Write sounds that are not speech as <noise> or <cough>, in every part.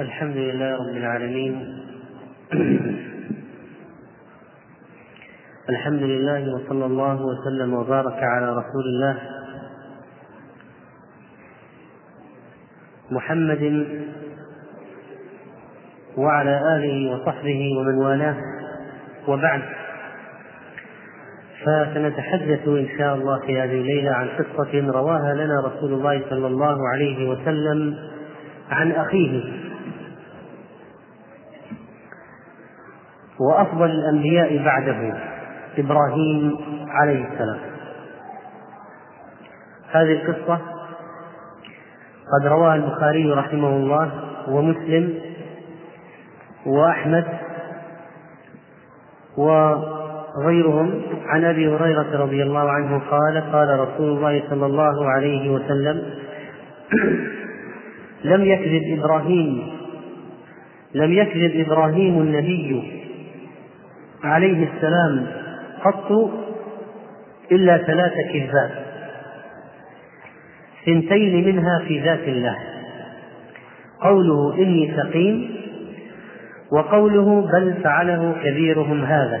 الحمد لله رب العالمين. <clears throat> الحمد لله وصلى الله وسلم وبارك على رسول الله. محمد وعلى آله وصحبه ومن والاه. وبعد. فسنتحدث إن شاء الله في هذه الليلة عن قصة رواها لنا رسول الله صلى الله عليه وسلم عن أخيه. وأفضل الأنبياء بعده إبراهيم عليه السلام. هذه القصة قد رواها البخاري رحمه الله ومسلم وأحمد وغيرهم. عن أبي هريرة رضي الله عنه قال قال رسول الله صلى الله عليه وسلم <clears throat> لم يكذب إبراهيم لم يكذب إبراهيم النبي. عليه السلام قط إلا ثلاث كذبات. ثنتين منها في ذات الله. قوله إني سقيم وقوله بل فعله كبيرهم هذا.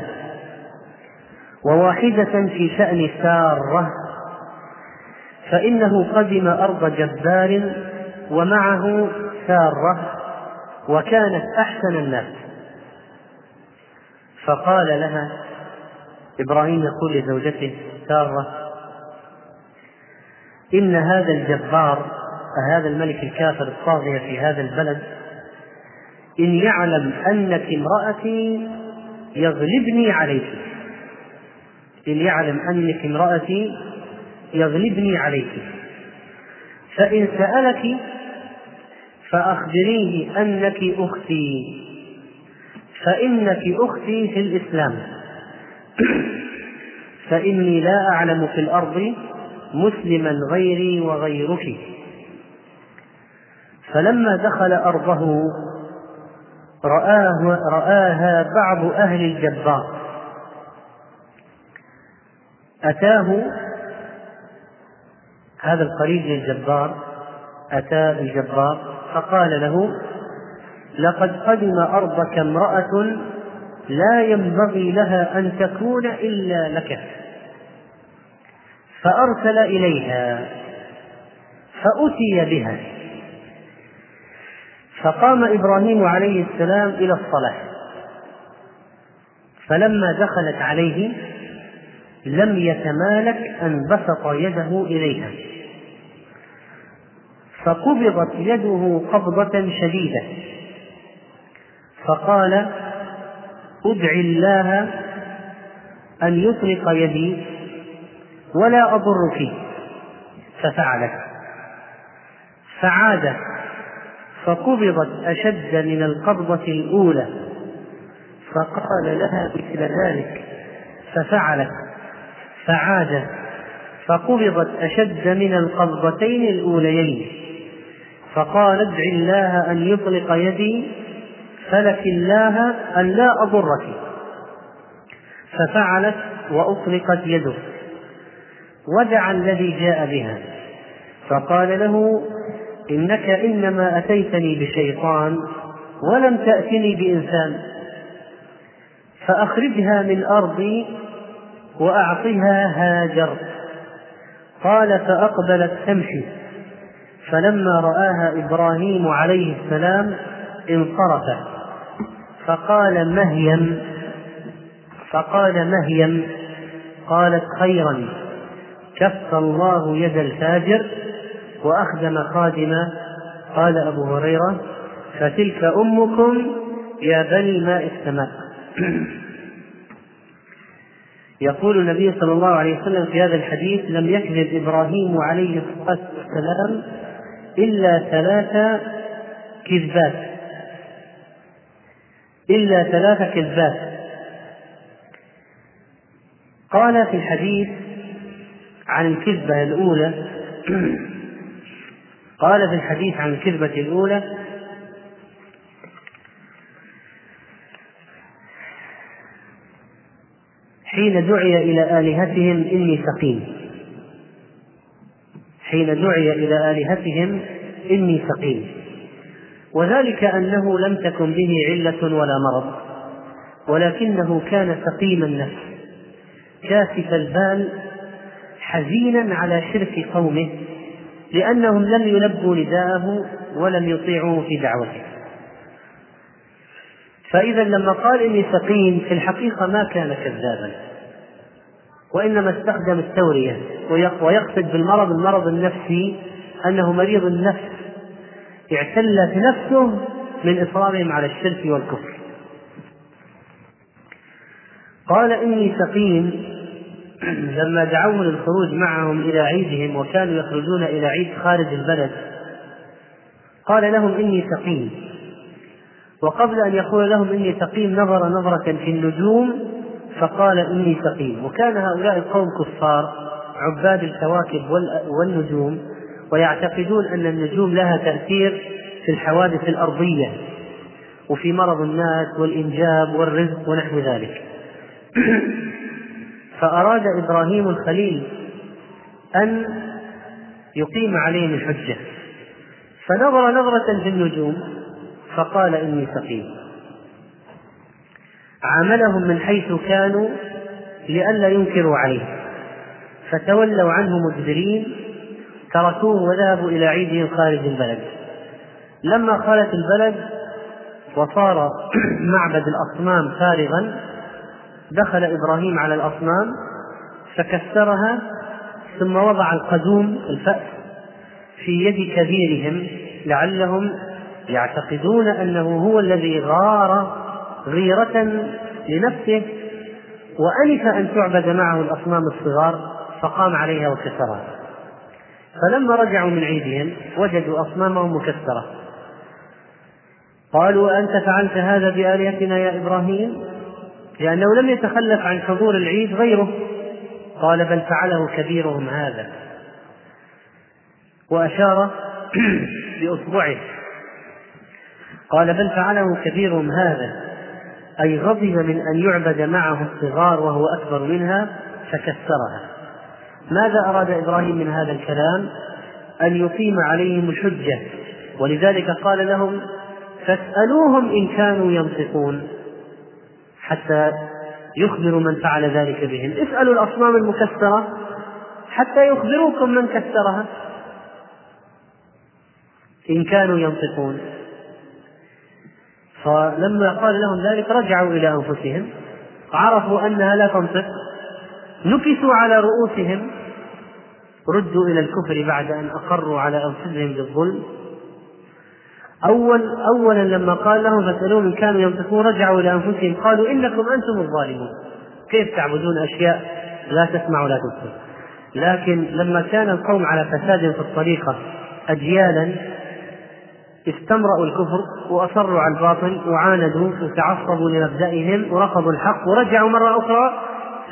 وواحدة في شأن سارة فإنه قدم أرض جبار ومعه سارة وكانت أحسن الناس. فقال لها إبراهيم يقول لزوجته سارة إن هذا الجبار هذا الملك الكافر الطاغية في هذا البلد إن يعلم أنك امرأتي يغلبني عليك. إن يعلم أنك امرأتي يغلبني عليك. فإن سألك فأخبريه أنك أختي. فإنك أختي في الإسلام. <clears throat> فإني لا أعلم في الأرض مسلما غيري وغيرك. فلما دخل أرضه رآه رآها بعض أهل الجبار. أتاه هذا القريب للجبار أتى الجبار فقال له لقد قدم أرضك امرأة لا ينبغي لها أن تكون إلا لك. فأرسل إليها فأتي بها. فقام إبراهيم عليه السلام إلى الصلاة. فلما دخلت عليه لم يتمالك أن بسط يده إليها. فقبضت يده قبضة شديدة. فقال ادع الله أن يطلق يدي ولا أضرك. ففعلت فعاد فقبضت أشد من القبضة الأولى. فقال لها مثل ذلك. ففعلت فعاد فقبضت أشد من القبضتين الأوليين. فقال ادع الله أن يطلق يدي فلك الله أن لا أضرك. ففعلت وأطلقت يده. ودعا الذي جاء بها. فقال له إنك إنما أتيتني بشيطان ولم تأتني بإنسان. فأخرجها من أرضي وأعطها هاجر. قال فأقبلت تمشي. فلما رآها إبراهيم عليه السلام انصرف فقال مهيم فقال مهيم قالت خيرا كف الله يد الفاجر وأخدم خادما قال أبو هريرة فتلك أمكم يا بني ماء السماء يقول النبي صلى الله عليه وسلم في هذا الحديث لم يكذب إبراهيم عليه الصلاة والسلام إلا ثلاث كذبات. إلا ثلاث كذبات. قال في الحديث عن الكذبة الأولى <clears throat> قال في الحديث عن الكذبة الأولى حين دعي إلى آلهتهم إني سقيم. حين دعي إلى آلهتهم إني سقيم. وذلك أنه لم تكن به علة ولا مرض ولكنه كان سقيم النفس كاسف البال حزينا على شرك قومه لأنهم لم يلبوا نداءه ولم يطيعوه في دعوته. فإذا لما قال إني سقيم في الحقيقة ما كان كذابا وإنما استخدم التورية ويقصد بالمرض المرض النفسي أنه مريض النفس اعتلت نفسه من إصرارهم على الشرك والكفر. قال إني سقيم. <clears throat> لما دعوه للخروج معهم إلى عيدهم وكانوا يخرجون إلى عيد خارج البلد قال لهم إني سقيم. وقبل أن يقول لهم إني سقيم نظر نظرة في النجوم فقال إني سقيم. وكان هؤلاء القوم كفار عباد الكواكب والنجوم. ويعتقدون أن النجوم لها تأثير في الحوادث الأرضية وفي مرض الناس والإنجاب والرزق ونحو ذلك. <clears throat> فأراد إبراهيم الخليل أن يقيم عليهم الحجة. فنظر نظرة في النجوم فقال إني سقيم عاملهم من حيث كانوا لئلا ينكروا عليه. فتولوا عنه مدبرين تركوه وذهبوا إلى عيدهم خارج البلد لما خالت البلد وصار <clears throat> معبد الأصنام فارغا دخل إبراهيم على الأصنام فكسرها ثم وضع القدوم الفأس في يد كبيرهم لعلهم يعتقدون أنه هو الذي غار غيرة لنفسه وأنف أن تعبد معه الأصنام الصغار فقام عليها وكسرها. فلما رجعوا من عيدهم وجدوا أصنامهم مكسرة. قالوا أنت فعلت هذا بآلهتنا يا إبراهيم؟ لأنه لم يتخلف عن حضور العيد غيره. قال بل فعله كبيرهم هذا. وأشار <clears throat> بإصبعه قال بل فعله كبيرهم هذا. أي غضب من أن يعبد معه الصغار وهو أكبر منها فكسرها. ماذا أراد إبراهيم من هذا الكلام؟ أن يقيم عليهم الحجة. ولذلك قال لهم فاسألوهم إن كانوا ينطقون. حتى يخبروا من فعل ذلك بهم. اسألوا الأصنام المكسرة حتى يخبروكم من كسرها. إن كانوا ينطقون. فلما قال لهم ذلك رجعوا إلى أنفسهم عرفوا أنها لا تنطق نكسوا على رؤوسهم ردوا إلى الكفر بعد أن أقروا على أنفسهم بالظلم. أول أولا لما قال لهم فاسألوهم إن كانوا ينطقون رجعوا إلى أنفسهم قالوا إنكم أنتم الظالمون. كيف تعبدون أشياء لا تسمع ولا تبصر؟ لكن لما كان القوم على فساد في الطريقة أجيالا استمرأوا الكفر وأصروا على الباطل وعاندوا وتعصبوا لمبدئهم ورفضوا الحق ورجعوا مرة أخرى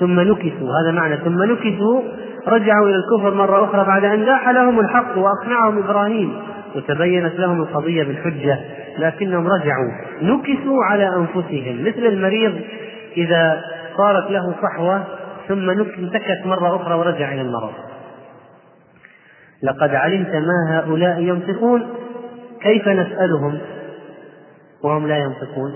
ثم نكسوا هذا معنى ثم نكسوا رجعوا إلى الكفر مرة أخرى بعد أن لاح لهم الحق وأقنعهم إبراهيم وتبينت لهم القضية بالحجة لكنهم رجعوا. نكسوا على أنفسهم. مثل المريض إذا صارت له صحوة ثم انتكت مرة أخرى ورجع إلى المرض. لقد علمت ما هؤلاء ينطقون كيف نسألهم؟ وهم لا ينطقون.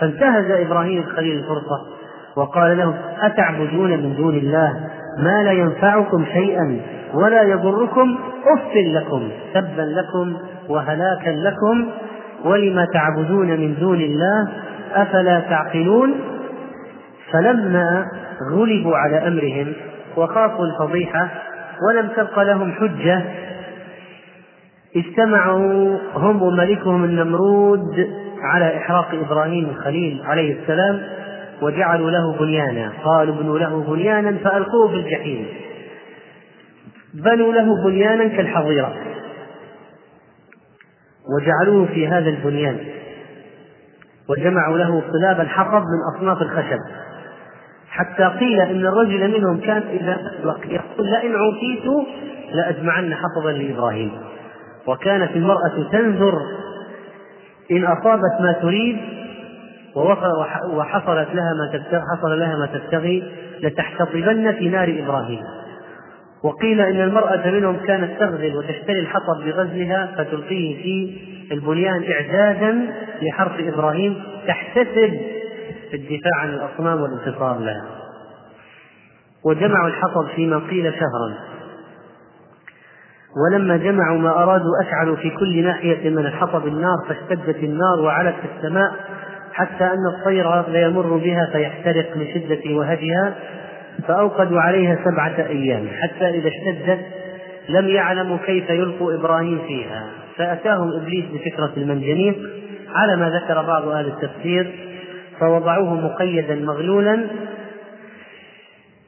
فانتهز إبراهيم الخليل الفرصة. وقال لهم أتعبدون من دون الله ما لا ينفعكم شيئا ولا يضركم أف لكم تبا لكم وهلاكا لكم ولما تعبدون من دون الله أفلا تعقلون؟ فلما غلبوا على أمرهم وخافوا الفضيحة ولم تبق لهم حجة اجتمعوا هم وملكهم النمرود على إحراق إبراهيم الخليل عليه السلام وجعلوا له بنيانا. قالوا ابنوا له بنيانا فألقوه في الجحيم. بنوا له بنيانا كالحظيرة. وجعلوه في هذا البنيان. وجمعوا له صلاب الحطب من أصناف الخشب. حتى قيل إن الرجل منهم كان إذا يقول لئن عوتيت لأجمعن حطبا لإبراهيم. وكانت المرأة تنذر إن أصابت ما تريد وحصلت لها ما حصل لها ما تبتغي لتحتطبن في نار إبراهيم. وقيل إن المرأة منهم كانت تغزل وتشتري الحطب بغزلها فتلقيه في البنيان إعدادا لحرف إبراهيم تحتسب في الدفاع عن الأصنام والانتصار لها. وجمعوا الحطب فيما قيل شهرا. ولما جمعوا ما أرادوا أشعلوا في كل ناحية من الحطب النار فاشتدت النار وعلت في السماء حتى أن الطير ليمر بها فيحترق من شدة وهجها فأوقدوا عليها سبعة أيام حتى إذا اشتدت لم يعلموا كيف يلقوا إبراهيم فيها. فأتاهم إبليس بفكرة المنجنيق على ما ذكر بعض أهل التفسير فوضعوه مقيدا مغلولا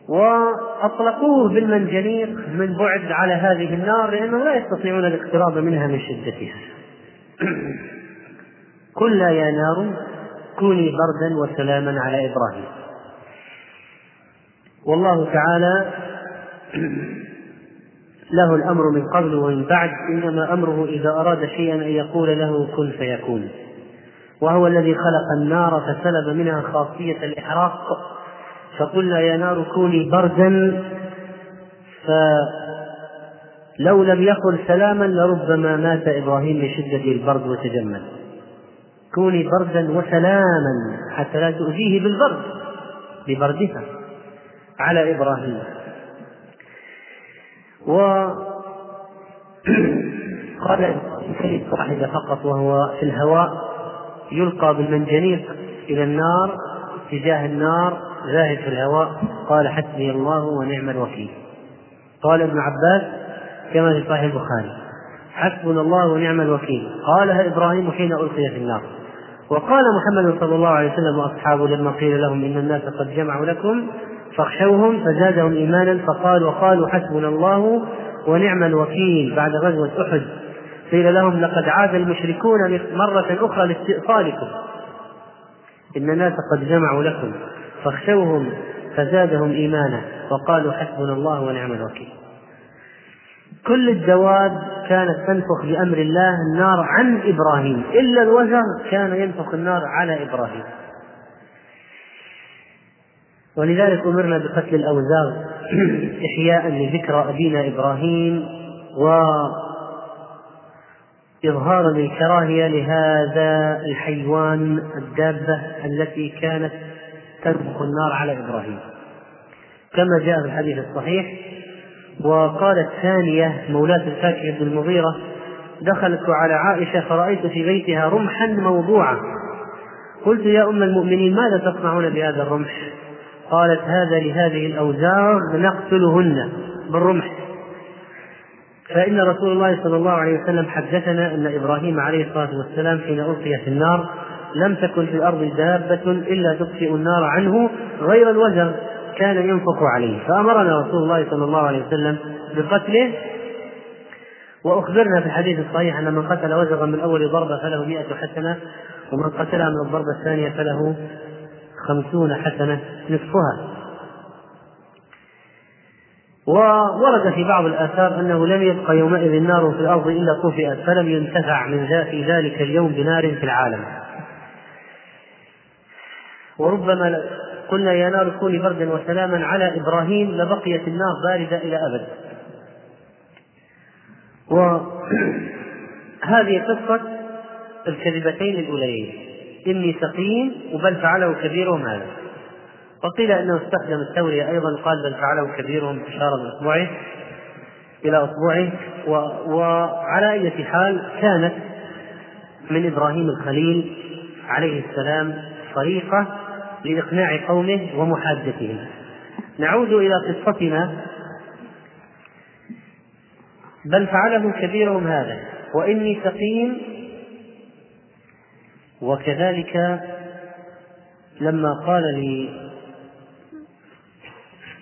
وأطلقوه بالمنجنيق من بعد على هذه النار لأنهم لا يستطيعون الاقتراب منها من شدتها. <clears throat> قلنا يا نار كوني بردا وسلاما على إبراهيم. والله تعالى <clears throat> له الأمر من قبل ومن بعد إنما أمره إذا أراد شيئا أن يقول له كن فيكون. وهو الذي خلق النار فسلب منها خاصية الإحراق فقلنا يا نار كوني بردا فلو لم يقل سلاما لربما مات إبراهيم من شدة البرد وتجمد كوني بردا وسلاما حتى لا تؤذيه بالبرد ببردها على إبراهيم. و <clears throat> قال كلمة واحدة فقط وهو في الهواء يلقى بالمنجنيق إلى النار اتجاه النار ذاهب في الهواء قال حسبي الله ونعم الوكيل. قال ابن عباس كما في صحيح البخاري حسبنا الله ونعم الوكيل. قالها إبراهيم حين ألقي في النار. وقال محمد صلى الله عليه وسلم وأصحابه لما قيل لهم إن الناس قد جمعوا لكم فاخشوهم فزادهم إيمانا فقالوا وقالوا حسبنا الله ونعم الوكيل بعد غزوة أحد. قيل لهم لقد عاد المشركون مرة أخرى لاستئصالكم. إن الناس قد جمعوا لكم فاخشوهم فزادهم إيمانا وقالوا حسبنا الله ونعم الوكيل. كل الدواب كانت تنفخ بأمر الله النار عن إبراهيم. إلا الوزر كان ينفخ النار على إبراهيم. ولذلك أمرنا بقتل الأوزار <clears throat> إحياء لذكرى أبينا إبراهيم وإظهارا للكراهية لهذا الحيوان الدابة التي كانت تنفخ النار على إبراهيم. كما جاء في الحديث الصحيح وقالت ثانية مولاة الفاكهة بن المغيرة دخلت على عائشة فرأيت في بيتها رمحا موضوعا. قلت يا أم المؤمنين ماذا تصنعون بهذا الرمح؟ قالت هذا لهذه الأوزار نقتلهن بالرمح. فإن رسول الله صلى الله عليه وسلم حدثنا أن إبراهيم عليه الصلاة والسلام حين ألقي في النار لم تكن في الأرض دابة إلا تطفئ النار عنه غير الوزر. كان ينفخ عليه. فأمرنا رسول الله صلى الله عليه وسلم بقتله. وأخبرنا في الحديث الصحيح أن من قتل وزغا من أول ضربة فله مئة حسنة ومن قتلها من الضربة الثانية فله خمسون حسنة نصفها. وورد في بعض الآثار أنه لم يبقى يومئذ نار في الأرض إلا طفئت فلم ينتفع من في ذلك اليوم بنار في العالم. وربما قلنا يا نار كوني بردا وسلاما على إبراهيم لبقيت النار باردة إلى أبد. وهذه <clears throat> قصة الكذبتين الأوليين. إني سقيم وبل فعله كبيرهم هذا وقيل أنه استخدم التورية أيضا قال بل فعله كبيرهم إشارة بإصبعه إلى أصبعه وعلى أية حال كانت من إبراهيم الخليل عليه السلام طريقة لإقناع قومه ومحادثتهم نعود إلى قصتنا. بل فعله كبيرهم هذا. وإني سقيم. وكذلك لما قال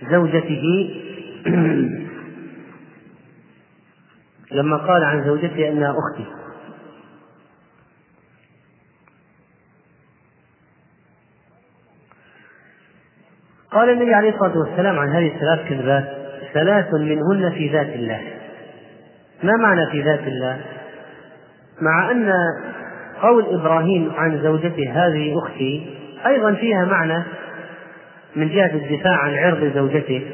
لزوجته <clears throat> لما قال عن زوجته أنها أختي. قال النبي عليه الصلاة والسلام عن هذه الثلاث كذبات ثلاث منهن في ذات الله. ما معنى في ذات الله؟ مع أن قول إبراهيم عن زوجته هذه أختي أيضا فيها معنى من جهة الدفاع عن عرض زوجته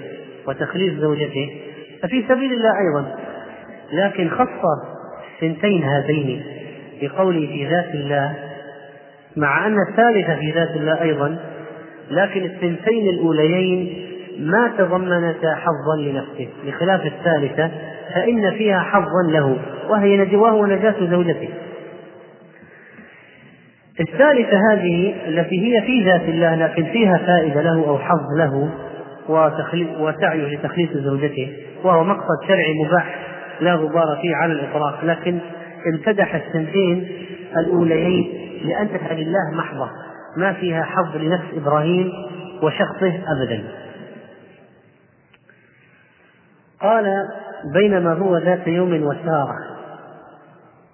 وتخليص زوجته ففي سبيل الله أيضا. لكن خص الثنتين هذين بقوله في ذات الله مع أن الثالثة في ذات الله أيضا لكن الثنتين الأوليين ما تضمنتا حظا لنفسه بخلاف الثالثة فإن فيها حظا له وهي وهو نجاة زوجته. الثالثة هذه التي هي في ذات الله لكن فيها فائدة له أو حظ له وسعيه لتخليص زوجته وهو مقصد شرعي مباح لا غبار فيه على الإطلاق. لكن امتدح السنتين الأوليين لأنها لله محضة ما فيها حظ لنفس إبراهيم وشخصه أبدا. قال بينما هو ذات يوم وسارة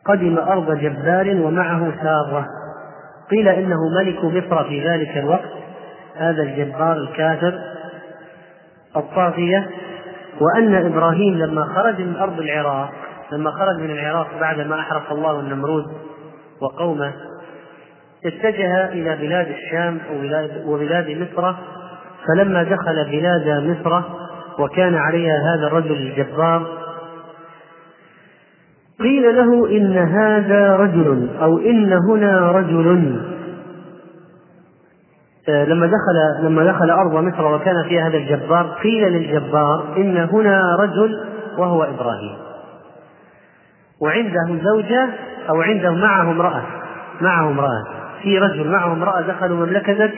قدم أرض جبار ومعه سارة. قيل إنه ملك مصر في ذلك الوقت هذا الجبار الكافر الطاغية. وأن إبراهيم لما خرج من أرض العراق لما خرج من العراق بعدما أحرق الله النمرود وقومه اتجه إلى بلاد الشام وبلاد مصر فلما دخل بلاد مصر وكان عليها هذا الرجل الجبار قيل له إن هذا رجل أو إن هنا رجل. آه، لما دخل لما دخل أرض مصر وكان فيها هذا الجبار قيل للجبار إن هنا رجل وهو إبراهيم. وعنده زوجة أو عنده معه امرأة معه امرأة. في رجل معه امرأة دخلوا مملكتك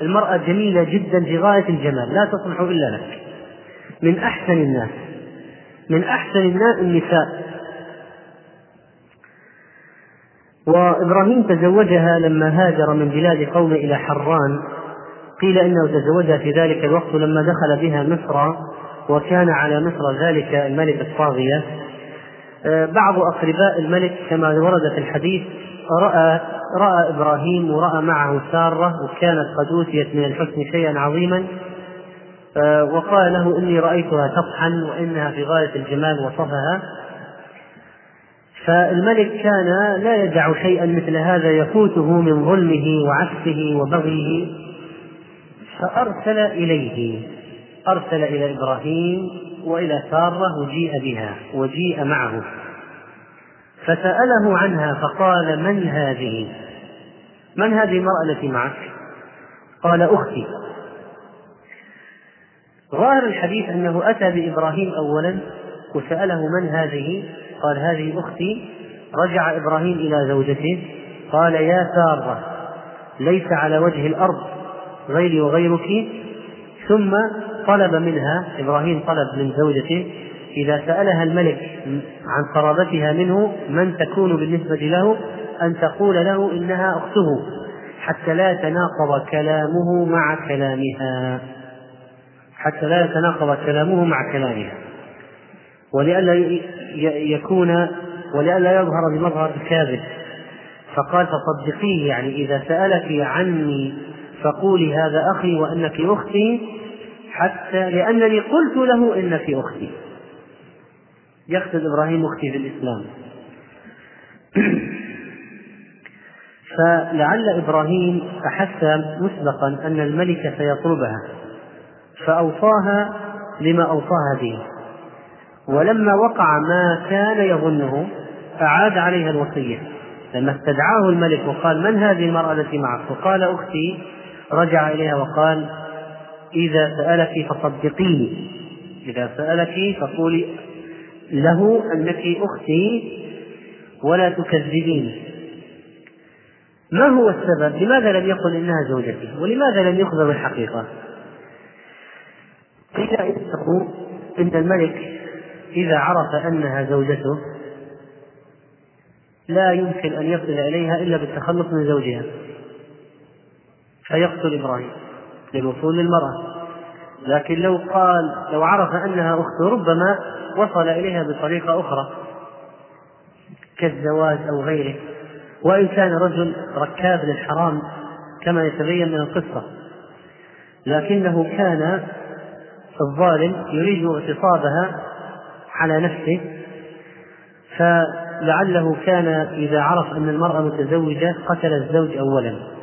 المرأة جميلة جدا في غاية الجمال لا تصلح إلا لك. من أحسن الناس من أحسن الناس النساء. وإبراهيم تزوجها لما هاجر من بلاد قومه إلى حران. قيل إنه تزوجها في ذلك الوقت لما دخل بها مصر وكان على مصر ذلك الملك الطاغية آه، بعض أقرباء الملك كما ورد في الحديث رأى رأى إبراهيم ورأى معه سارة وكانت قد أوتيت من الحسن شيئا عظيما وقال له إني رأيتها تطحن وإنها في غاية الجمال وصفها. فالملك كان لا يدع شيئا مثل هذا يفوته من ظلمه وعسفه وبغيه فأرسل إليه أرسل إلى إبراهيم وإلى سارة وجيء بها وجيء معه. فسأله عنها فقال من هذه؟ من هذه المرأة التي معك؟ قال أختي ظاهر الحديث أنه أتى بإبراهيم أولا وسأله من هذه؟ قال هذه أختي رجع إبراهيم إلى زوجته قال يا سارة ليس على وجه الأرض غيري وغيرك ثم طلب منها إبراهيم طلب من زوجته إذا سألها الملك عن قرابتها منه من تكون بالنسبة له أن تقول له إنها أخته حتى لا يتناقض كلامه مع كلامها. حتى لا يتناقض كلامه مع كلامها. ولئلا يكون ولئلا يظهر بمظهر الكاذب. فقال فصدقيه يعني إذا سألك عني فقولي هذا أخي وأنك أختي حتى لأنني قلت له إنك أختي. يقصد إبراهيم أختي في الإسلام. <clears throat> فلعل إبراهيم أحس مسبقا أن الملك سيطلبها فأوصاها لما أوصاها به. ولما وقع ما كان يظنه أعاد عليها الوصية. لما استدعاه الملك وقال من هذه المرأة التي معك؟ وقال أختي. رجع إليها وقال إذا سألك فصدقيني. إذا سألك فقولي له أنك أختي ولا تكذبيني ما هو السبب؟ لماذا لم يقل إنها زوجتي؟ ولماذا لم يخبر بالحقيقة؟ قيل إنه إن الملك إذا عرف أنها زوجته لا يمكن أن يصل إليها إلا بالتخلص من زوجها فيقتل إبراهيم للوصول للمرأة لكن لو قال لو عرف أنها أخته ربما وصل إليها بطريقة أخرى كالزواج أو غيره. وإن كان رجل ركاب للحرام كما يتبين من القصة. لكنه كان الظالم يريد اغتصابها على نفسه فلعله كان إذا عرف أن المرأة متزوجة قتل الزوج أولا.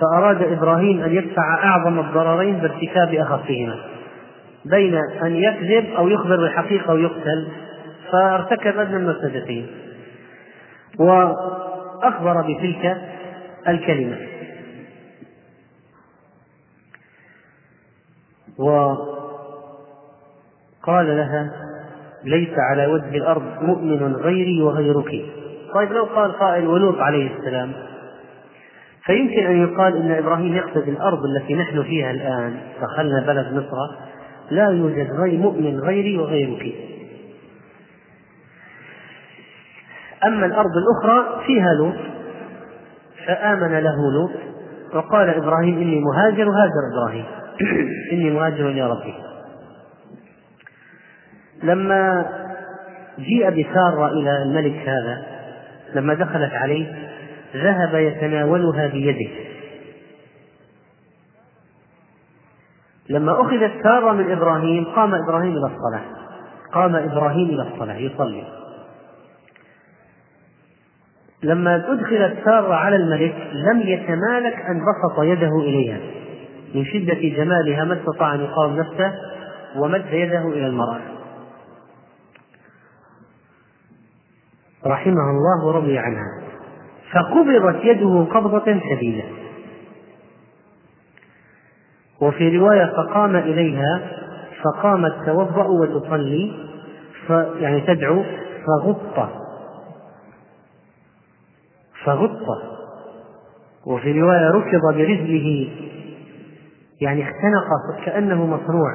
فأراد إبراهيم أن يدفع أعظم الضررين بارتكاب أخفهما بين أن يكذب أو يخبر بالحقيقة ويقتل فارتكب أدنى المفسدتين وأخبر بتلك الكلمة. وقال لها ليس على وجه الأرض مؤمن غيري وغيرك. طيب لو قال قائل ولوط عليه السلام فيمكن أن يقال إن إبراهيم يقصد الأرض التي نحن فيها الآن دخلنا بلد مصر لا يوجد غير مؤمن غيري وغيرك. أما الأرض الأخرى فيها لوط فآمن له لوط وقال إبراهيم إني مهاجر هاجر إبراهيم. <clears throat> إني مهاجر يا ربي. لما جيء بسارة إلى الملك هذا لما دخلت عليه ذهب يتناولها بيده. لما أخذت سارة من إبراهيم قام إبراهيم إلى الصلاة. قام إبراهيم إلى الصلاة يصلي. لما أدخلت سارة على الملك لم يتمالك أن بسط يده إليها. من شدة جمالها ما استطاع أن يقاوم نفسه ومد يده إلى المرأة. رحمها الله ورضي عنها. فقبضت يده قبضة شديدة. وفي رواية فقام إليها فقامت توضأ وتصلي يعني تدعو فغط. فغط. وفي رواية ركض برجله يعني اختنق كأنه مصروع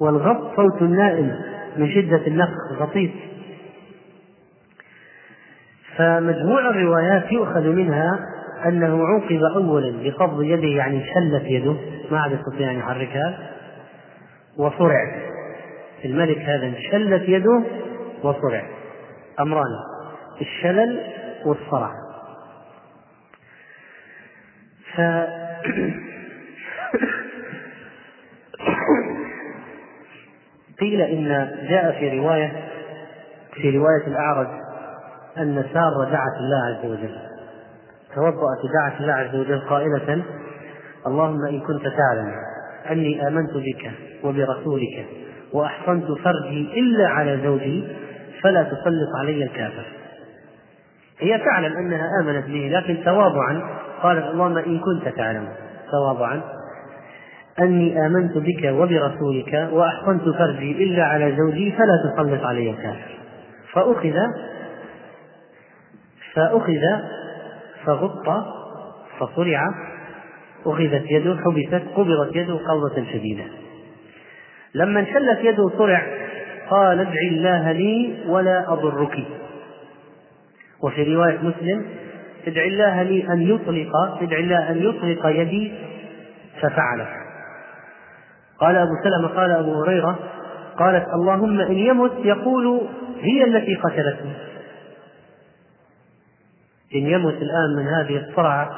والغط صوت النائم من شدة النفخ غطيس فمجموع الروايات يؤخذ منها أنه عوقب أولا بقبض يده يعني شلت يده. ما عاد يستطيع أن يحركها. وصرع. الملك هذا انشلت يده وصرع. أمران. الشلل والصرع. ف <coughs> قيل إن جاء في رواية في رواية الأعرج أن سارة دعت الله عز وجل. توضأت دعت الله عز وجل قائلة اللهم إن كنت تعلم أني آمنت بك وبرسولك وأحصنت فرجي إلا على زوجي فلا تسلط علي الكافر. هي تعلم أنها آمنت به لكن تواضعا قالت اللهم إن كنت تعلم. تواضعا. أني آمنت بك وبرسولك وأحصنت فرجي إلا على زوجي فلا تسلط علي الكافر. فأخذ فأخذ فغط فصرع أخذت يده حبست قبضت يده قبضة شديدة. لما انشلت يده صرع قال ادع الله لي ولا أضرك. وفي رواية مسلم ادع الله لي أن يطلق ادع الله أن يطلق يدي ففعل. قال أبو سلمة قال أبو هريرة قالت اللهم إن يمت يقول هي التي قتلتني. إن يمت الآن من هذه الصرعة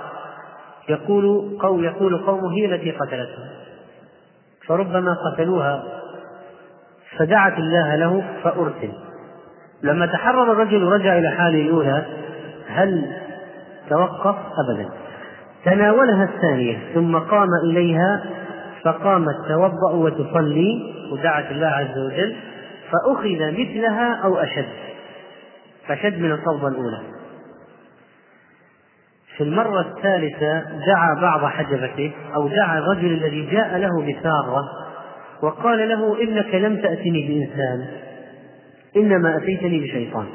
يقول قوم يقول قومه هي التي قتلته. فربما قتلوها فدعت الله له فأرسل. لما تحرر الرجل ورجع إلى حاله الأولى هل توقف؟ أبدا. تناولها الثانية ثم قام إليها فقامت توضأ وتصلي ودعت الله عز وجل فأخذ مثلها أو أشد. أشد من القبضة الأولى. في المرة الثالثة دعا بعض حجبته أو دعا الرجل الذي جاء له بسارة وقال له إنك لم تأتني بإنسان إنما أتيتني بشيطان.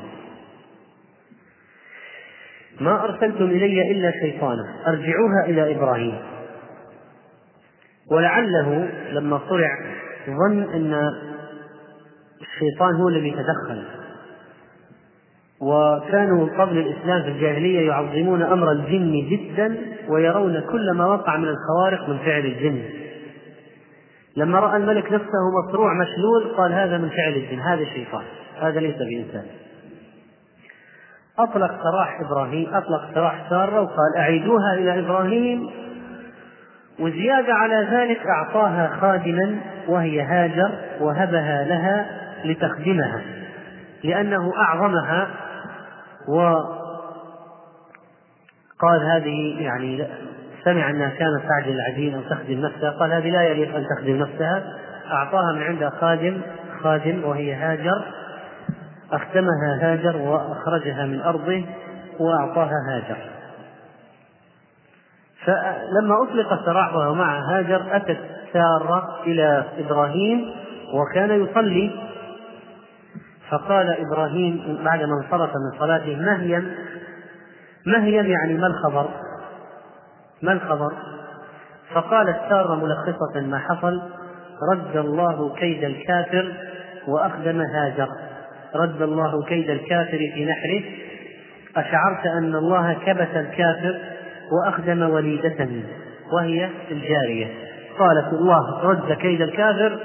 ما أرسلتم إلي إلا شيطانا أرجعوها إلى إبراهيم. ولعله لما صرع ظن أن الشيطان هو الذي تدخل. وكانوا قبل الإسلام في الجاهلية يعظمون أمر الجن جدا ويرون كل ما وقع من الخوارق من فعل الجن. لما رأى الملك نفسه مصروع مشلول قال هذا من فعل الجن هذا الشيطان هذا ليس بإنسان. أطلق سراح إبراهيم أطلق سراح سارة وقال أعيدوها إلى إبراهيم. وزيادة على ذلك أعطاها خادما وهي هاجر وهبها لها لتخدمها لأنه أعظمها وقال هذه يعني سمع أنها كانت تعجل العجين أو تخدم نفسها قال هذه لا يليق أن تخدم نفسها أعطاها من عندها خادم خادم وهي هاجر أختمها هاجر وأخرجها من أرضه وأعطاها هاجر. فلما أطلق سراحها مع هاجر أتت سارة إلى إبراهيم وكان يصلي فقال إبراهيم بعدما انصرف من صلاته مهيا مهيا يعني ما الخبر؟ ما الخبر؟ فقالت سارة ملخصة ما حصل رد الله كيد الكافر وأخدم هاجر رد الله كيد الكافر في نحره أشعرت أن الله كبت الكافر وأخدم وليدته وهي الجارية قالت الله رد كيد الكافر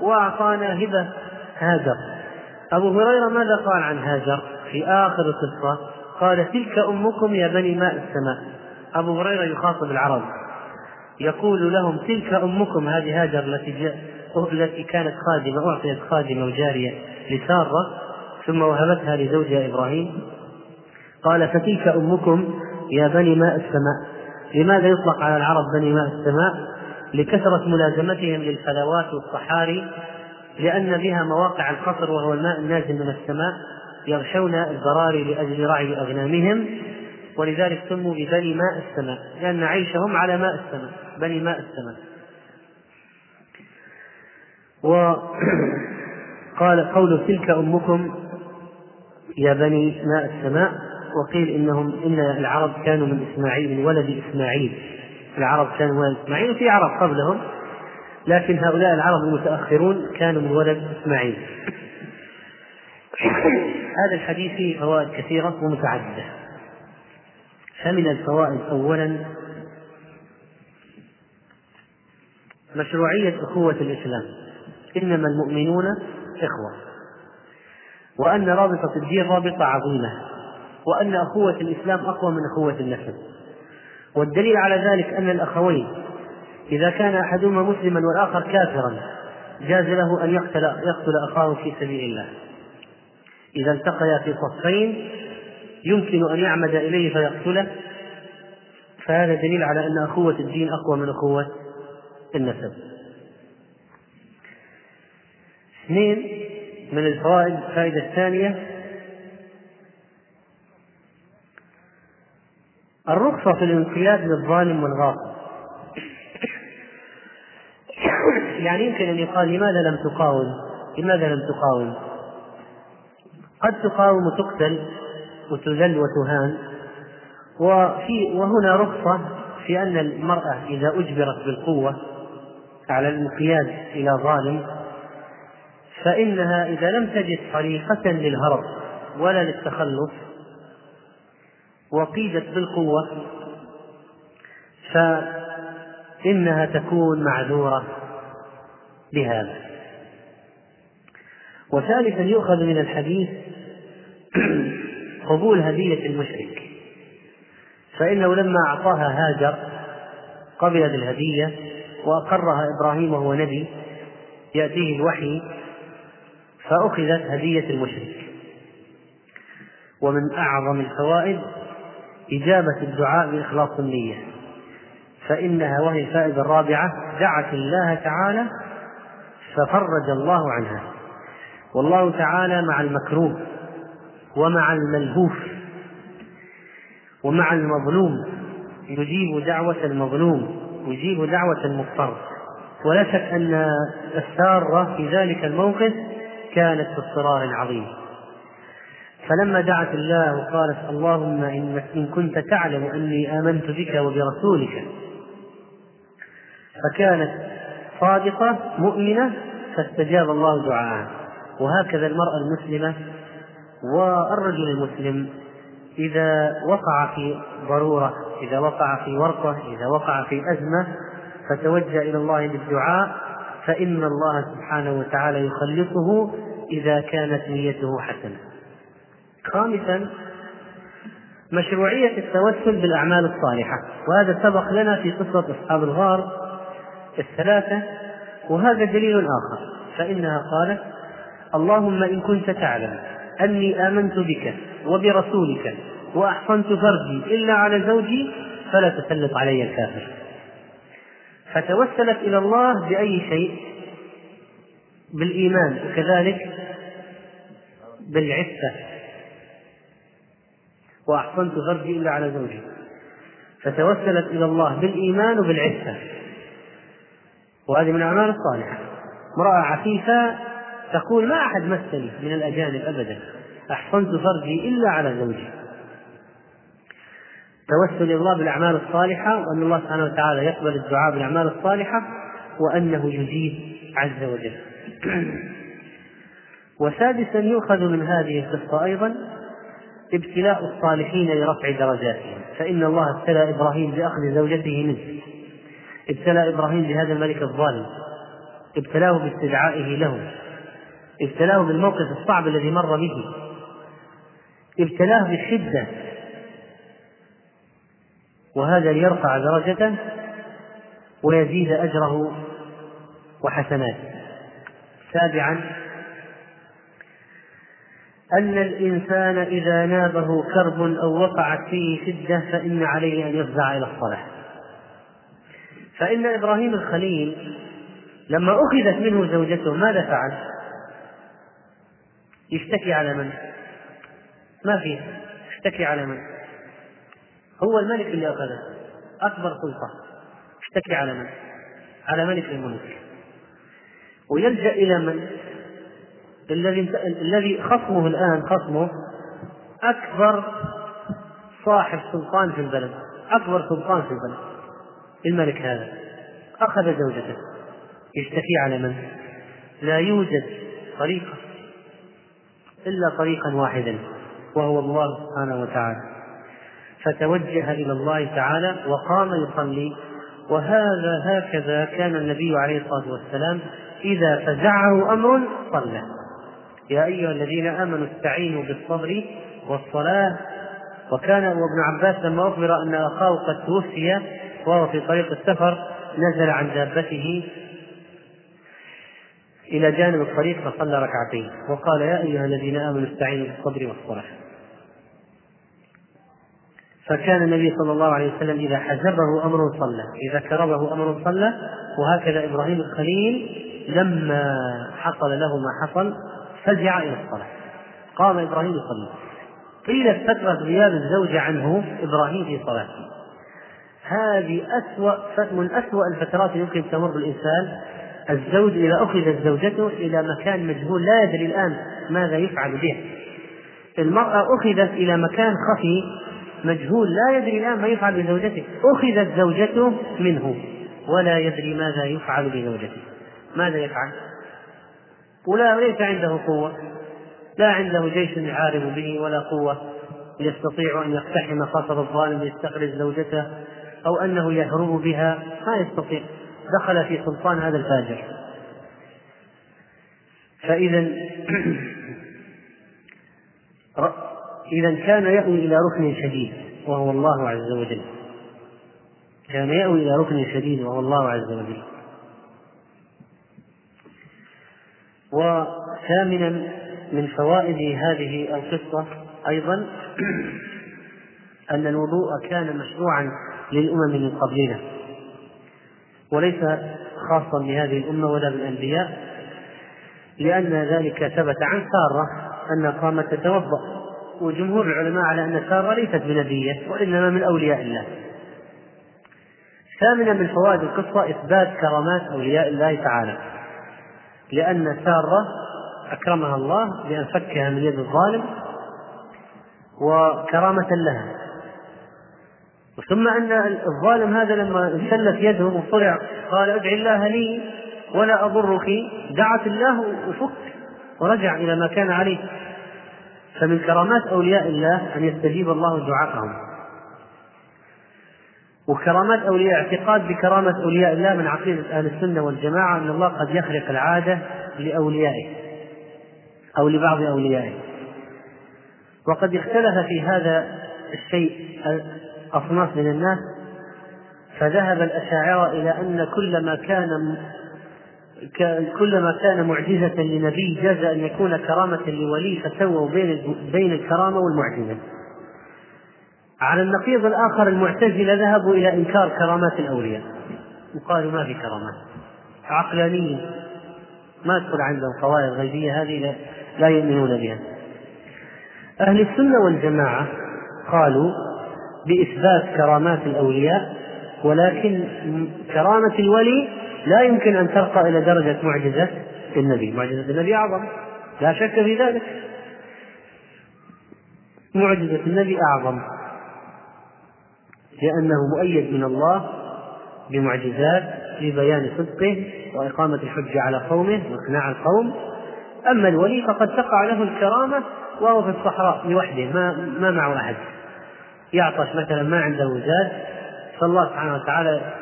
وأعطانا هبة هاجر أبو هريرة ماذا قال عن هاجر في آخر القصة؟ قال تلك أمكم يا بني ماء السماء. أبو هريرة يخاطب العرب. يقول لهم تلك أمكم هذه هاجر التي جاء التي كانت خادمة أعطيت خادمة وجارية لسارة ثم وهبتها لزوجها إبراهيم. قال فتلك أمكم يا بني ماء السماء. لماذا يطلق على العرب بني ماء السماء؟ لكثرة ملازمتهم للفلوات والصحاري لأن بها مواقع القصر وهو الماء النازل من السماء يغشون البراري لأجل رعي أغنامهم ولذلك سموا ببني ماء السماء لأن عيشهم على ماء السماء بني ماء السماء. وقال <clears throat> قول تلك أمكم يا بني ماء السماء وقيل إنهم إن العرب كانوا من إسماعيل من ولد إسماعيل. العرب كانوا من إسماعيل وفي عرب قبلهم. لكن هؤلاء العرب المتأخرون كانوا من ولد إسماعيل. هذا الحديث فيه فوائد كثيرة ومتعددة. فمن الفوائد أولا مشروعية أخوة الإسلام. إنما المؤمنون إخوة. وأن رابطة الدين رابطة عظيمة. وأن أخوة الإسلام أقوى من أخوة النسب والدليل على ذلك أن الأخوين إذا كان أحدهما مسلما والآخر كافرا جاز له أن يقتل يقتل أخاه في سبيل الله. إذا التقيا في صفين يمكن أن يعمد إليه فيقتله. فهذا دليل على أن أخوة الدين أقوى من أخوة النسب. اثنين من الفوائد الفائدة الثانية الرخصة في الانقياد للظالم والغاصب. يعني يمكن أن يقال لماذا لم تقاوم؟ لماذا لم تقاوم؟ قد تقاوم وتقتل وتذل وتهان وفي وهنا رخصة في أن المرأة إذا أجبرت بالقوة على الانقياد إلى ظالم فإنها إذا لم تجد طريقة للهرب ولا للتخلص وقيدت بالقوة فإنها تكون معذورة. بهذا. وثالثا يؤخذ من الحديث <clears throat> قبول هدية المشرك. فإنه لما أعطاها هاجر قبلت الهدية وأقرها إبراهيم وهو نبي يأتيه الوحي فأخذت هدية المشرك. ومن أعظم الفوائد إجابة الدعاء بإخلاص النية. فإنها وهي الفائدة الرابعة دعت الله تعالى ففرج الله عنها. والله تعالى مع المكروه ومع الملهوف ومع المظلوم. يجيب دعوة المظلوم يجيب دعوة المضطر. ولا شك أن السارة في ذلك الموقف كانت في اضطرار عظيم. فلما دعت الله وقالت اللهم إن كنت تعلم أني آمنت بك وبرسولك. فكانت صادقة مؤمنة فاستجاب الله دعاءها وهكذا المرأة المسلمة والرجل المسلم إذا وقع في ضرورة إذا وقع في ورطة إذا وقع في أزمة فتوجه إلى الله بالدعاء فإن الله سبحانه وتعالى يخلصه إذا كانت نيته حسنة. خامسا مشروعية التوسل بالأعمال الصالحة. وهذا سبق لنا في قصة أصحاب الغار. الثلاثة وهذا دليل آخر فإنها قالت اللهم إن كنت تعلم أني آمنت بك وبرسولك وأحصنت فرجي إلا على زوجي فلا تسلط علي الكافر. فتوسلت إلى الله بأي شيء؟ بالإيمان وكذلك بالعفة. وأحصنت فرجي إلا على زوجي. فتوسلت إلى الله بالإيمان وبالعفة. وهذه من الأعمال الصالحة. امرأة عفيفة تقول ما أحد مسني من الأجانب أبدا. أحصنت فرجي إلا على زوجي. توسل الله بالأعمال الصالحة وأن الله سبحانه وتعالى يقبل الدعاء بالأعمال الصالحة وأنه يجيب عز وجل. <clears throat> وسادسا يؤخذ من هذه القصة أيضا ابتلاء الصالحين لرفع درجاتهم. فإن الله ابتلى إبراهيم بأخذ زوجته منه. ابتلى إبراهيم بهذا الملك الظالم. ابتلاه باستدعائه له. ابتلاه بالموقف الصعب الذي مر به. ابتلاه بالشدة. وهذا ليرفع درجته ويزيد أجره وحسناته. سابعا. أن الإنسان إذا نابه كرب أو وقعت فيه شدة فإن عليه أن يفزع إلى الصلاة. فإن إبراهيم الخليل لما أخذت منه زوجته ماذا فعل؟ يشتكي على من؟ ما في اشتكي على من؟ هو الملك اللي أخذه أكبر سلطة اشتكي على من؟ على ملك الملوك ويلجأ إلى من؟ الذي الذي خصمه الآن خصمه أكبر صاحب سلطان في البلد أكبر سلطان في البلد الملك هذا. أخذ زوجته. يشتكي على من؟ لا يوجد طريقة. إلا طريقا واحدا وهو الله سبحانه وتعالى. فتوجه إلى الله تعالى وقام يصلي. وهذا هكذا كان النبي عليه الصلاة والسلام إذا فزعه أمر صلى. يا أيها الذين آمنوا استعينوا بالصبر والصلاة. وكان وابن عباس لما أخبر أن أخاه قد توفي وهو في طريق السفر نزل عن دابته إلى جانب الطريق فصلى ركعتين وقال يا أيها الذين آمنوا استعينوا بالصبر والصلاة. فكان النبي صلى الله عليه وسلم إذا حزبه أمر صلى إذا كربه أمر صلى وهكذا إبراهيم الخليل لما حصل له ما حصل فزع إلى الصلاة. قام إبراهيم يصلي. قيل فترة غياب الزوجة عنه إبراهيم في صلاته. هذه أسوأ من أسوأ الفترات يمكن تمر بالإنسان. الزوج إذا أخذت زوجته إلى مكان مجهول لا يدري الآن ماذا يفعل به. المرأة أخذت إلى مكان خفي مجهول لا يدري الآن ما يفعل بزوجته. أخذت زوجته منه ولا يدري ماذا يفعل بزوجته. ماذا يفعل؟ ولا ليس عنده قوة. لا عنده جيش يحارب به ولا قوة. يستطيع أن يقتحم قصر الظالم ليستخرج زوجته. أو أنه يهرب بها ما يستطيع. دخل في سلطان هذا الفاجر. فإذا <clears throat> إذا كان يأوي إلى ركن شديد وهو الله عز وجل. كان يأوي إلى ركن شديد وهو الله عز وجل. وثامنا من فوائد هذه القصة أيضا <clears throat> أن الوضوء كان مشروعا للأمم من قبلنا وليس خاصا بهذه الأمة ولا بالأنبياء لأن ذلك ثبت عن سارة أن قامت تتوضأ وجمهور العلماء على أن سارة ليست بنبية وإنما من أولياء الله. ثامنا من فوائد القصة إثبات كرامات أولياء الله تعالى. لأن سارة أكرمها الله بأن فكها من يد الظالم وكرامة لها. ثم أن الظالم هذا لما انسلت يده وطلع قال ادع الله لي ولا أضرك دعت الله وفك ورجع إلى ما كان عليه. فمن كرامات أولياء الله أن يستجيب الله دعاءهم. وكرامات أولياء اعتقاد بكرامة أولياء الله من عقيدة أهل السنة والجماعة أن الله قد يخرق العادة لأوليائه أو لبعض أوليائه. وقد اختلف في هذا الشيء أصناف من الناس فذهب الأشاعرة إلى أن كل ما كان كلما كان معجزة لنبي جاز أن يكون كرامة لولي فسووا بين بين الكرامة والمعجزة. على النقيض الآخر المعتزلة ذهبوا إلى إنكار كرامات الأولياء وقالوا ما في كرامات عقلانيين ما تدخل عندهم قواعد غيبية هذه لا يؤمنون بها أهل السنة والجماعة قالوا بإثبات كرامات الأولياء ولكن كرامة الولي لا يمكن أن ترقى إلى درجة معجزة النبي. معجزة النبي أعظم لا شك في ذلك. معجزة النبي أعظم لأنه مؤيد من الله بمعجزات لبيان صدقه وإقامة الحجة على قومه وإقناع القوم. أما الولي فقد تقع له الكرامة وهو في الصحراء لوحده ما ما معه أحد. يعطش مثلا ما عنده زاد فالله سبحانه وتعالى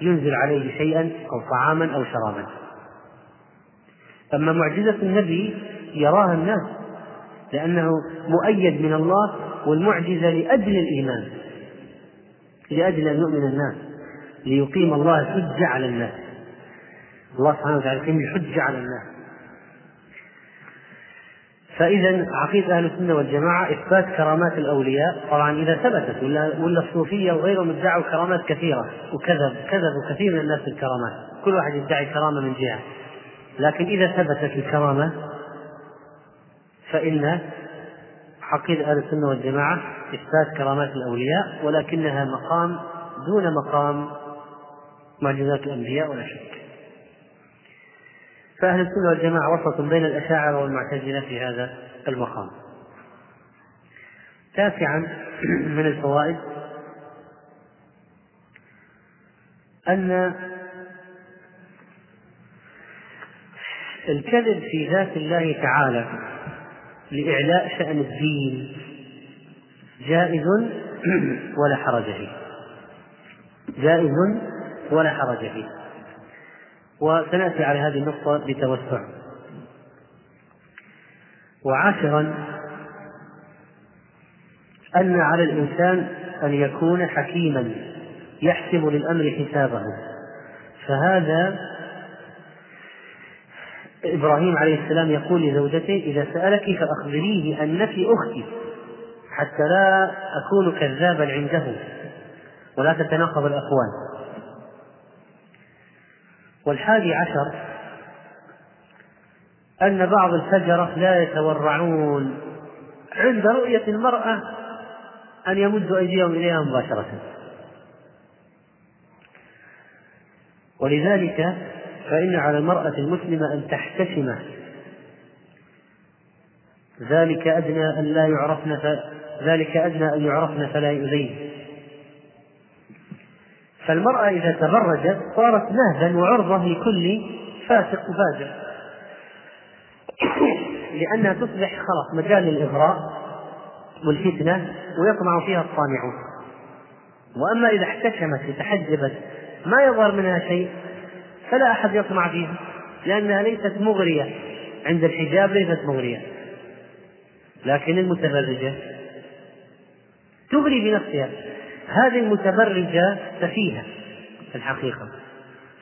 ينزل عليه شيئا أو طعاما أو شرابا. أما معجزة النبي يراها الناس لأنه مؤيد من الله والمعجزة لأجل الإيمان لأجل أن يؤمن الناس ليقيم الله الحجة على الناس. الله سبحانه وتعالى يقيم الحجة على الناس. فإذا عقيدة أهل السنة والجماعة إثبات كرامات الأولياء. طبعا إذا ثبتت ولا ولا الصوفية وغيرهم ادعوا كرامات كثيرة وكذب كذبوا كثير من الناس بالكرامات كل واحد يدعي كرامة من جهة. لكن إذا ثبتت الكرامة فإن عقيدة أهل السنة والجماعة إثبات كرامات الأولياء ولكنها مقام دون مقام معجزات الأنبياء ولا شك. فأهل السنة والجماعة وسط بين الأشاعرة والمعتزلة في هذا المقام. تاسعا من الفوائد أن الكذب في ذات الله تعالى لإعلاء شأن الدين جائز ولا حرج فيه. جائز ولا حرج فيه. وسنأتي على هذه النقطة بتوسع. وعاشرا أن على الإنسان أن يكون حكيما يحسب للأمر حسابه. فهذا إبراهيم عليه السلام يقول لزوجته إذا سألك فأخبريه أنك أختي حتى لا أكون كذابا عنده ولا تتناقض الأقوال والحادي عشر أن بعض الفجرة لا يتورعون عند رؤية المرأة أن يمدوا أيديهم إليها مباشرة ولذلك فإن على المرأة المسلمة أن تحتشم ذلك أدنى أن لا يعرفن. ذلك أدنى أن يعرفن فلا يؤذين فالمرأة إذا تبرجت صارت مهدا وعرضة لكل فاسق وفاجر. لأنها تصبح خلاص مجال للإغراء والفتنة ويطمع فيها الطامعون وأما إذا احتشمت وتحجبت ما يظهر منها شيء فلا أحد يطمع فيها لأنها ليست مغرية. عند الحجاب ليست مغرية. لكن المتبرجة تغري بنفسها. هذه المتبرجة سفيهة في الحقيقة.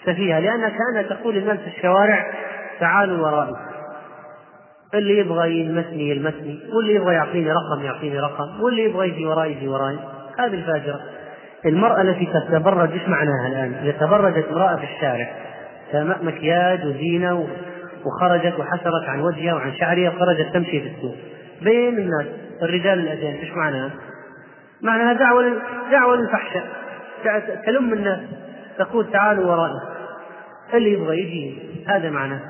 سفيهة لأنها كأنها تقول للناس في الشوارع تعالوا ورائي. اللي يبغى يلمسني يلمسني واللي يبغى يعطيني رقم يعطيني رقم واللي يبغى يجي وراي يجي وراي. هذه الفاجرة. المرأة التي تتبرج إيش معناها الآن؟ إذا تبرجت امرأة في الشارع مكياج وزينة وخرجت وحسرت عن وجهها وعن شعرها وخرجت تمشي في السوق. بين الناس الرجال الأجانب إيش معناها؟ معناها دعوة دعوة للفحشاء. تلم الناس تقول تعالوا ورائي اللي يبغى يجي هذا معناه.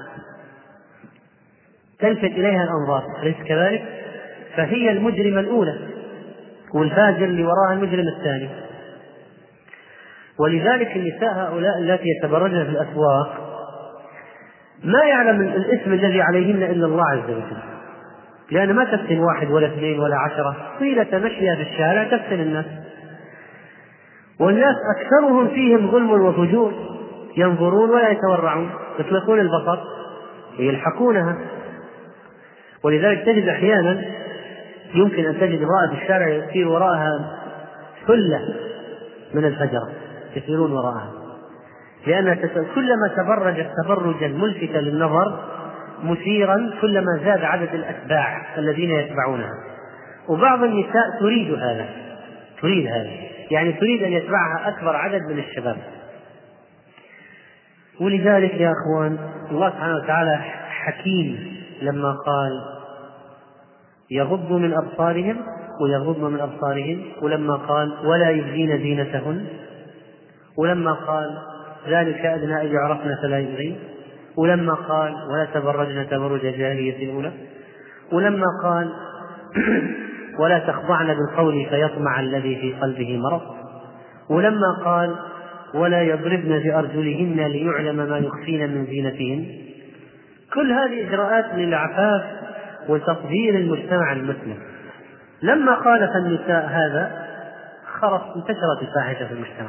تلفت إليها الأنظار أليس كذلك؟ فهي المجرمة الأولى والفاجر اللي وراها المجرم الثاني. ولذلك النساء هؤلاء اللاتي يتبرجن في الأسواق ما يعلم الاسم الذي عليهن إلا الله عز وجل. لأن ما تفتن واحد ولا اثنين ولا عشرة. طيلة مشيها في الشارع تفتن الناس. والناس أكثرهم فيهم ظلم وفجور. ينظرون ولا يتورعون. يطلقون البصر. ويلحقونها. ولذلك تجد أحيانا يمكن أن تجد امرأة في الشارع يسير وراءها ثلة من الفجر. يسيرون وراءها. لأنها كلما تبرجت تبرجا ملفتا للنظر مثيرا كلما زاد عدد الأتباع الذين يتبعونها. وبعض النساء تريد هذا تريد هذا. يعني تريد أن يتبعها أكبر عدد من الشباب. ولذلك يا أخوان الله سبحانه وتعالى حكيم لما قال يغض من أبصارهم ويغض من أبصارهم. ولما قال ولا يبدين زينتهن. ولما قال ذلك أدنى أن يعرفن فلا يؤذين ولما قال ولا تبرجن تبرج الجاهلية الأولى ولما قال <clears throat> ولا تخضعن بالقول فيطمع الذي في قلبه مرض ولما قال ولا يضربن بأرجلهن ليعلم ما يخفين من زينتهن كل هذه إجراءات للعفاف وتطهير المجتمع المسلم. لما خالف النساء هذا خرج انتشرت الفاحشة في المجتمع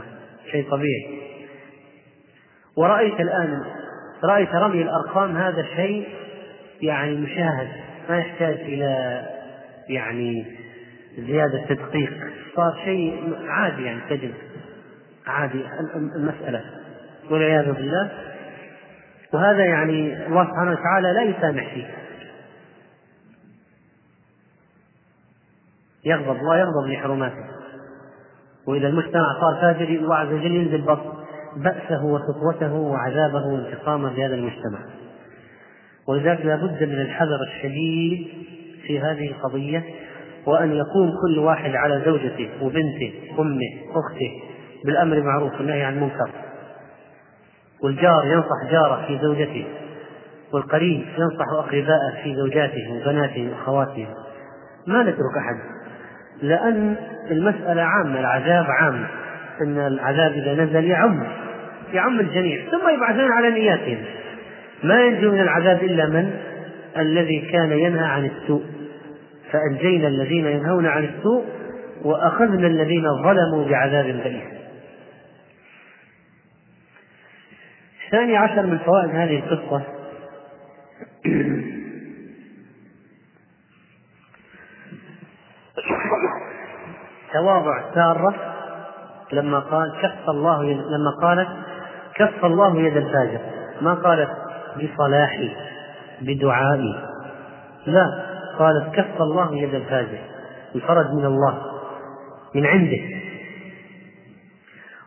شيء طبيعي. ورأيت الآن رأيت رمي الأرقام هذا شيء يعني مشاهد ما يحتاج إلى يعني زيادة تدقيق. صار شيء عادي يعني تجد عادي المسألة. والعياذ بالله. وهذا يعني الله سبحانه وتعالى لا يسامح فيه. يغضب الله يغضب لحرماته. وإذا المجتمع صار فاجر الله عز وجل ينزل بأسه وسطوته وعذابه وانتقامه لهذا المجتمع. ولذلك لا بد من الحذر الشديد في هذه القضية وأن يقوم كل واحد على زوجته وبنته أمه أخته بالأمر بالمعروف والنهي عن المنكر. والجار ينصح جاره في زوجته والقريب ينصح أقرباءه في زوجاته وبناته وأخواته. ما نترك أحد لأن المسألة عامة العذاب عام. أن العذاب إذا نزل يعم يعم الجميع ثم يبعثون على نياتهم. ما ينجو من العذاب إلا من؟ الذي كان ينهى عن السوء. فأنجينا الذين ينهون عن السوء وأخذنا الذين ظلموا بعذاب بئيس. الثاني عشر من فوائد هذه القصة. <coughs> تواضع سارة لما قال كف الله يد لما قالت كف الله يد الفاجر ما قالت بصلاحي بدعائي لا قالت كف الله يد الفاجر الفرج من الله من عنده.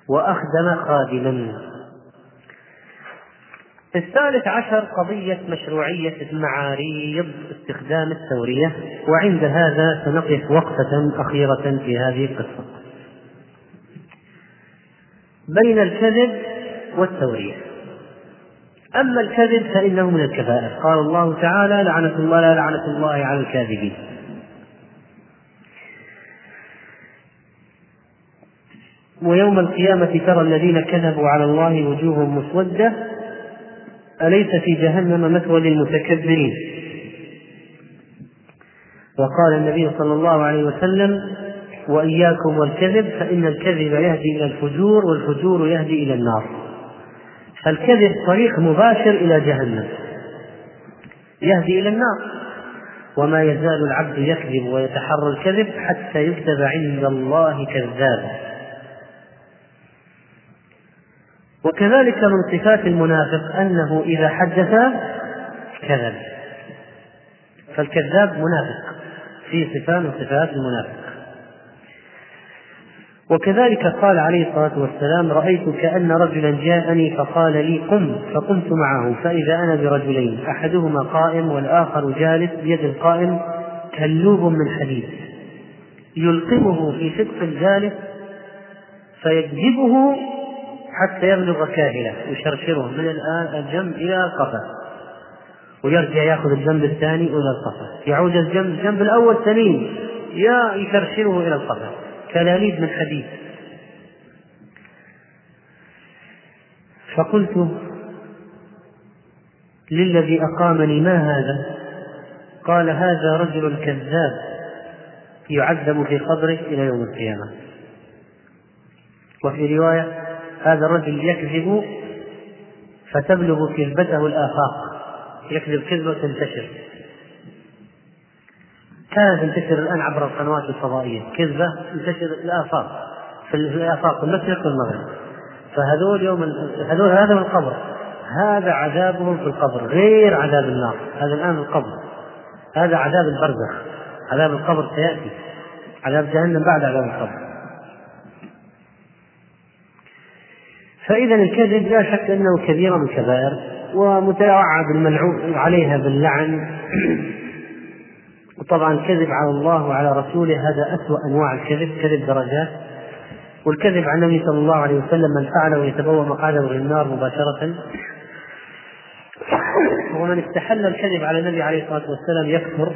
وأخدم خادما. الثالث عشر قضية مشروعية المعاريض استخدام التورية وعند هذا سنقف وقفة أخيرة في هذه القصة. بين الكذب والتورية أما الكذب فإنه من الكبائر. قال الله تعالى لعنة الله لا لعنة الله على الكاذبين. ويوم القيامة ترى الذين كذبوا على الله وجوههم مسودة. أليس في جهنم مثوى للمتكبرين؟ وقال النبي صلى الله عليه وسلم وإياكم والكذب فإن الكذب يهدي إلى الفجور والفجور يهدي إلى النار. فالكذب طريق مباشر إلى جهنم يهدي إلى النار. وما يزال العبد يكذب ويتحرى الكذب حتى يكتب عند الله كذابا. وكذلك من صفات المنافق أنه إذا حدث كذب. فالكذاب منافق في صفات من صفات المنافق. وكذلك قال عليه الصلاة والسلام رأيت كأن رجلا جاءني فقال لي قم فقمت معه فإذا أنا برجلين أحدهما قائم والآخر جالس بيد القائم كلوب من حديد. يلقمه في شق الجالس فيجذبه حتى يبلغ كاهلة يشرشره من الآن الجنب إلى القفا. ويرجع يأخذ الجنب الثاني إلى القفا. يعود الجنب الجنب الأول سليم يا يشرشره إلى القفا. كلاليب من حديد فقلت للذي أقامني ما هذا؟ قال هذا رجل كذاب يعذب في قبره إلى يوم القيامة. وفي رواية هذا الرجل يكذب فتبلغ كذبته الآفاق يكذب كذبة تنتشر. كانت تنتشر الآن عبر القنوات الفضائية كذبة تنتشر الآفاق في الآفاق المشرق والمغرب. فهذول يوم هذول هذا من القبر. هذا عذابهم في القبر غير عذاب النار. هذا الآن القبر. هذا عذاب البرزخ. عذاب القبر سيأتي. عذاب جهنم بعد عذاب القبر. فإذا الكذب لا شك أنه كبيرة من الكبائر ومتوعد الملعون عليها باللعن. <clears throat> وطبعا كذب على الله وعلى رسوله هذا أسوأ أنواع الكذب. كذب درجات. والكذب عن النبي صلى الله عليه وسلم من فعله يتبوأ مقعده من النار مباشرة. ومن استحل الكذب على النبي عليه الصلاة والسلام يكفر.